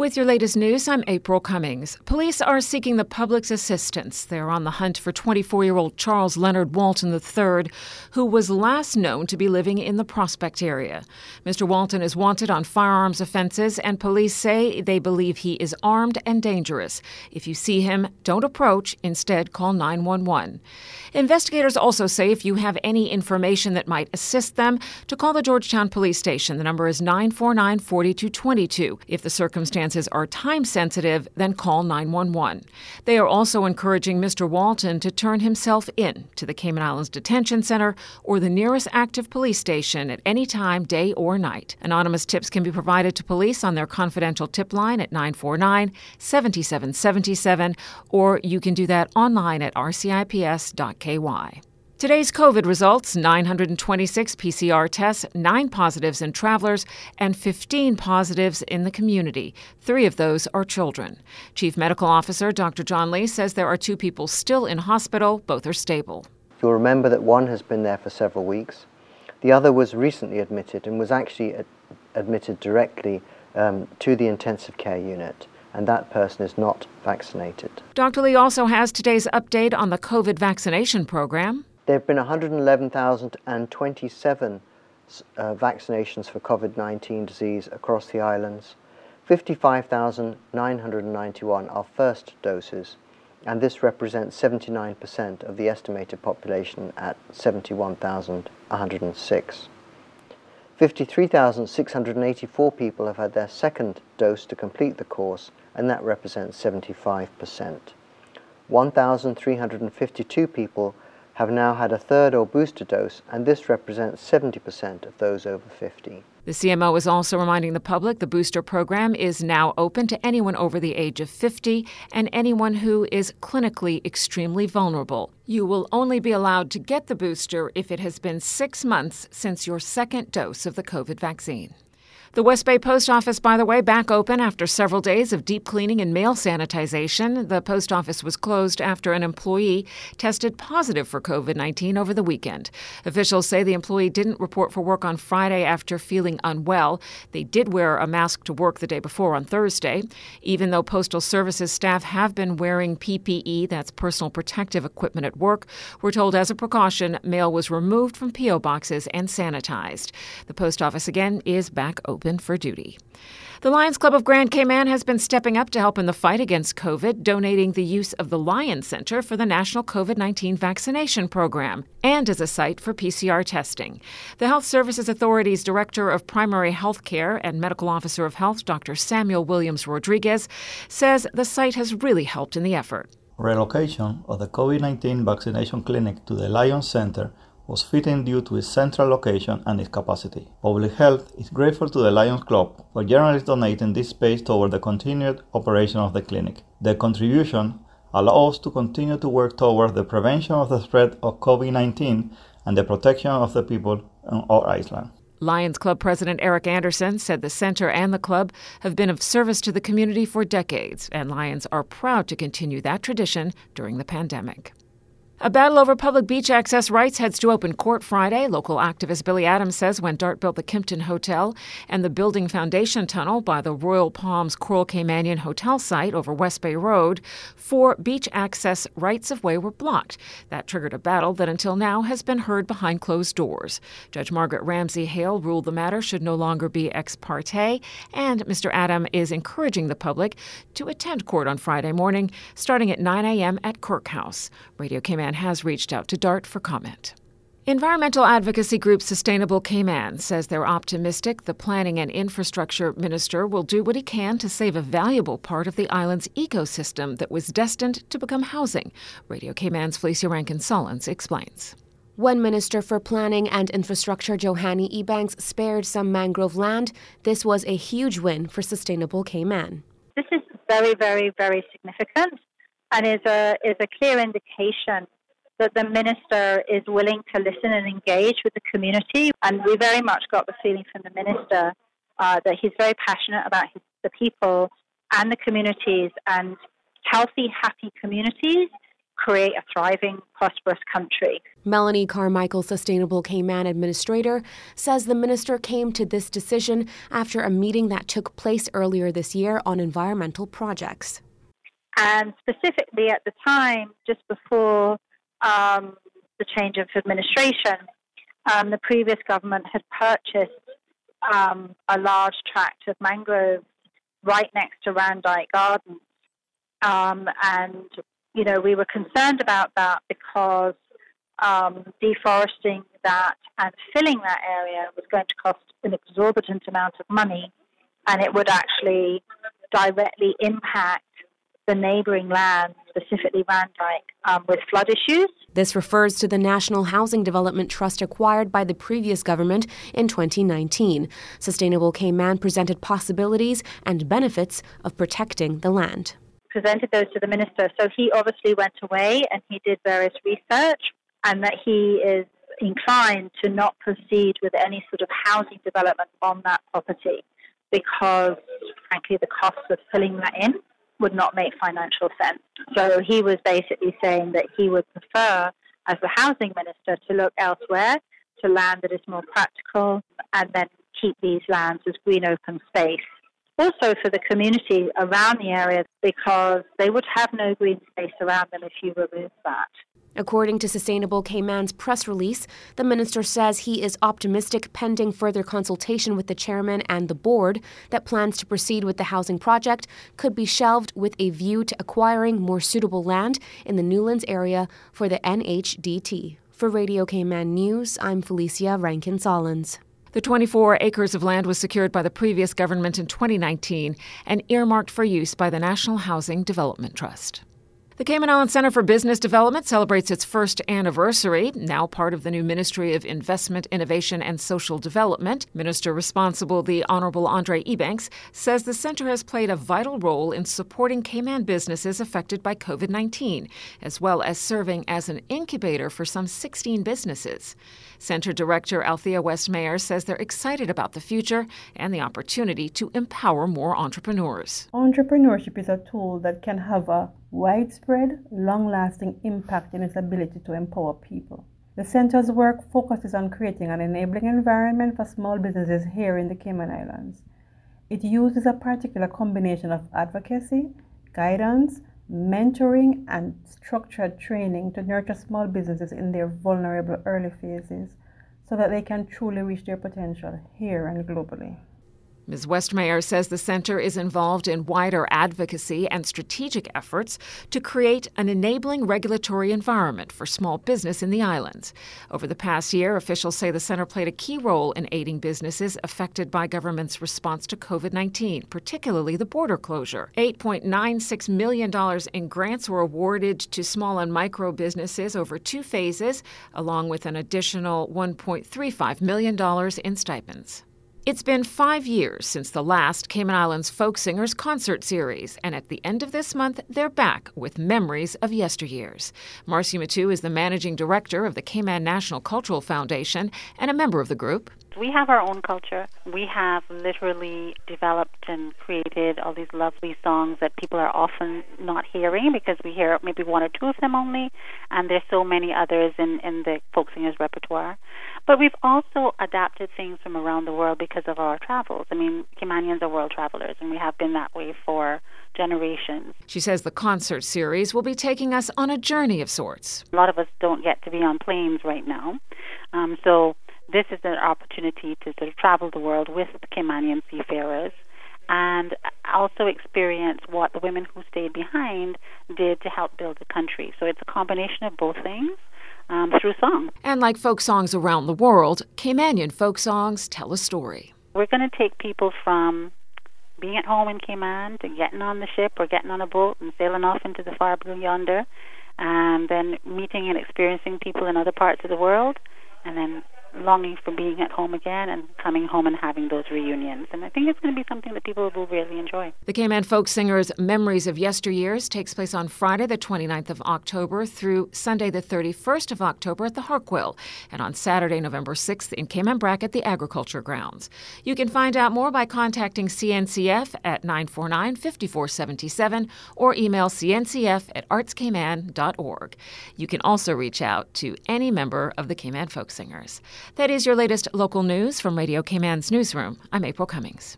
With your latest news, I'm April Cummings. Police are seeking the public's assistance. They're on the hunt for 24 year old Charles Leonard Walton III, who was last known to be living in the Prospect area. Mr. Walton is wanted on firearms offenses, and police say they believe he is armed and dangerous. If you see him, don't approach. Instead, call 911. Investigators also say if you have any information that might assist them, to call the Georgetown Police Station. The number is 949 4222. If the circumstance circumstances are time sensitive, then call 911. They are also encouraging Mr. Walton to turn himself in to the Cayman Islands Detention Center or the nearest active police station at any time, day or night. Anonymous tips can be provided to police on their confidential tip line at 949 7777, or you can do that online at rcips.ky. Today's COVID results 926 PCR tests, 9 positives in travelers, and 15 positives in the community. Three of those are children. Chief Medical Officer Dr. John Lee says there are two people still in hospital. Both are stable. You'll remember that one has been there for several weeks. The other was recently admitted and was actually ad- admitted directly um, to the intensive care unit and that person is not vaccinated. Dr. Lee also has today's update on the COVID vaccination program. There have been 111,027 uh, vaccinations for COVID 19 disease across the islands. 55,991 are first doses, and this represents 79% of the estimated population at 71,106. 53,684 people have had their second dose to complete the course, and that represents 75%. 1,352 people have now had a third or booster dose, and this represents 70% of those over 50. The CMO is also reminding the public the booster program is now open to anyone over the age of 50 and anyone who is clinically extremely vulnerable. You will only be allowed to get the booster if it has been six months since your second dose of the COVID vaccine. The West Bay Post Office, by the way, back open after several days of deep cleaning and mail sanitization. The post office was closed after an employee tested positive for COVID 19 over the weekend. Officials say the employee didn't report for work on Friday after feeling unwell. They did wear a mask to work the day before on Thursday. Even though Postal Services staff have been wearing PPE, that's personal protective equipment at work, we're told as a precaution, mail was removed from P.O. boxes and sanitized. The post office again is back open open for duty. The Lions Club of Grand Cayman has been stepping up to help in the fight against COVID, donating the use of the Lions Center for the National COVID 19 Vaccination Program and as a site for PCR testing. The Health Services Authority's Director of Primary Health Care and Medical Officer of Health, Dr. Samuel Williams Rodriguez, says the site has really helped in the effort. Relocation of the COVID 19 vaccination clinic to the Lions Center was fitting due to its central location and its capacity. Public Health is grateful to the Lions Club for generously donating this space toward the continued operation of the clinic. Their contribution allows us to continue to work toward the prevention of the spread of COVID 19 and the protection of the people on our island. Lions Club President Eric Anderson said the center and the club have been of service to the community for decades, and Lions are proud to continue that tradition during the pandemic. A battle over public beach access rights heads to open court Friday. Local activist Billy Adams says when DART built the Kimpton Hotel and the building foundation tunnel by the Royal Palms Coral Caymanian Hotel site over West Bay Road, four beach access rights of way were blocked. That triggered a battle that until now has been heard behind closed doors. Judge Margaret Ramsay Hale ruled the matter should no longer be ex parte, and Mr. Adam is encouraging the public to attend court on Friday morning, starting at 9 a.m. at Kirk House. Radio Cayman Cayman has reached out to DART for comment. Environmental advocacy group Sustainable Cayman says they're optimistic the Planning and Infrastructure Minister will do what he can to save a valuable part of the island's ecosystem that was destined to become housing. Radio Cayman's Felicia Rankin Solins explains. When Minister for Planning and Infrastructure Johany Ebanks spared some mangrove land, this was a huge win for Sustainable Cayman. This is very, very, very significant and is a, is a clear indication that the minister is willing to listen and engage with the community. And we very much got the feeling from the minister uh, that he's very passionate about his, the people and the communities and healthy, happy communities create a thriving, prosperous country. Melanie Carmichael, Sustainable Cayman Administrator, says the minister came to this decision after a meeting that took place earlier this year on environmental projects. And specifically at the time, just before um, the change of administration, um, the previous government had purchased um, a large tract of mangroves right next to Randyke Gardens. Um, and, you know, we were concerned about that because um, deforesting that and filling that area was going to cost an exorbitant amount of money and it would actually directly impact the neighbouring land, specifically Randyke, um, with flood issues. This refers to the National Housing Development Trust acquired by the previous government in 2019. Sustainable Cayman presented possibilities and benefits of protecting the land. Presented those to the minister. So he obviously went away and he did various research, and that he is inclined to not proceed with any sort of housing development on that property because, frankly, the costs of filling that in would not make financial sense. So he was basically saying that he would prefer, as the housing minister, to look elsewhere to land that is more practical and then keep these lands as green open space. Also for the community around the area because they would have no green space around them if you remove that. According to Sustainable Cayman's press release, the minister says he is optimistic pending further consultation with the chairman and the board that plans to proceed with the housing project could be shelved with a view to acquiring more suitable land in the Newlands area for the NHDT. For Radio Cayman News, I'm Felicia Rankin Solins. The 24 acres of land was secured by the previous government in 2019 and earmarked for use by the National Housing Development Trust. The Cayman Islands Center for Business Development celebrates its first anniversary, now part of the new Ministry of Investment, Innovation, and Social Development. Minister responsible, the Honorable Andre Ebanks, says the center has played a vital role in supporting Cayman businesses affected by COVID 19, as well as serving as an incubator for some 16 businesses. Center Director Althea Westmayer says they're excited about the future and the opportunity to empower more entrepreneurs. Entrepreneurship is a tool that can have a widespread, long lasting impact in its ability to empower people. The center's work focuses on creating an enabling environment for small businesses here in the Cayman Islands. It uses a particular combination of advocacy, guidance, mentoring, and structured training to nurture small businesses in their vulnerable early phases so that they can truly reach their potential here and globally. Ms. Westmeyer says the center is involved in wider advocacy and strategic efforts to create an enabling regulatory environment for small business in the islands. Over the past year, officials say the center played a key role in aiding businesses affected by government's response to COVID 19, particularly the border closure. $8.96 million in grants were awarded to small and micro businesses over two phases, along with an additional $1.35 million in stipends. It's been five years since the last Cayman Islands Folk Singers concert series, and at the end of this month, they're back with memories of yesteryears. Marcy Muttoo is the managing director of the Cayman National Cultural Foundation and a member of the group. We have our own culture. We have literally developed and created all these lovely songs that people are often not hearing because we hear maybe one or two of them only, and there's so many others in, in the folk singers repertoire. But we've also adapted things from around the world because of our travels. I mean, Caymanians are world travelers, and we have been that way for generations. She says the concert series will be taking us on a journey of sorts. A lot of us don't get to be on planes right now. Um, so this is an opportunity to sort of travel the world with the Caymanian seafarers and also experience what the women who stayed behind did to help build the country. So it's a combination of both things. Um, through song. And like folk songs around the world, Caymanian folk songs tell a story. We're going to take people from being at home in Cayman to getting on the ship or getting on a boat and sailing off into the far blue yonder, and then meeting and experiencing people in other parts of the world, and then longing for being at home again and coming home and having those reunions. And I think it's going to be something that people will really enjoy. The Cayman Folk Singers Memories of Yesteryears takes place on Friday, the 29th of October through Sunday, the 31st of October at the Harquail, and on Saturday, November 6th in Cayman Brac at the Agriculture Grounds. You can find out more by contacting CNCF at 949 5477 or email cncf at artscayman.org. You can also reach out to any member of the Cayman Folk Singers. That is your latest local news from Radio Cayman's newsroom. I'm April Cummings.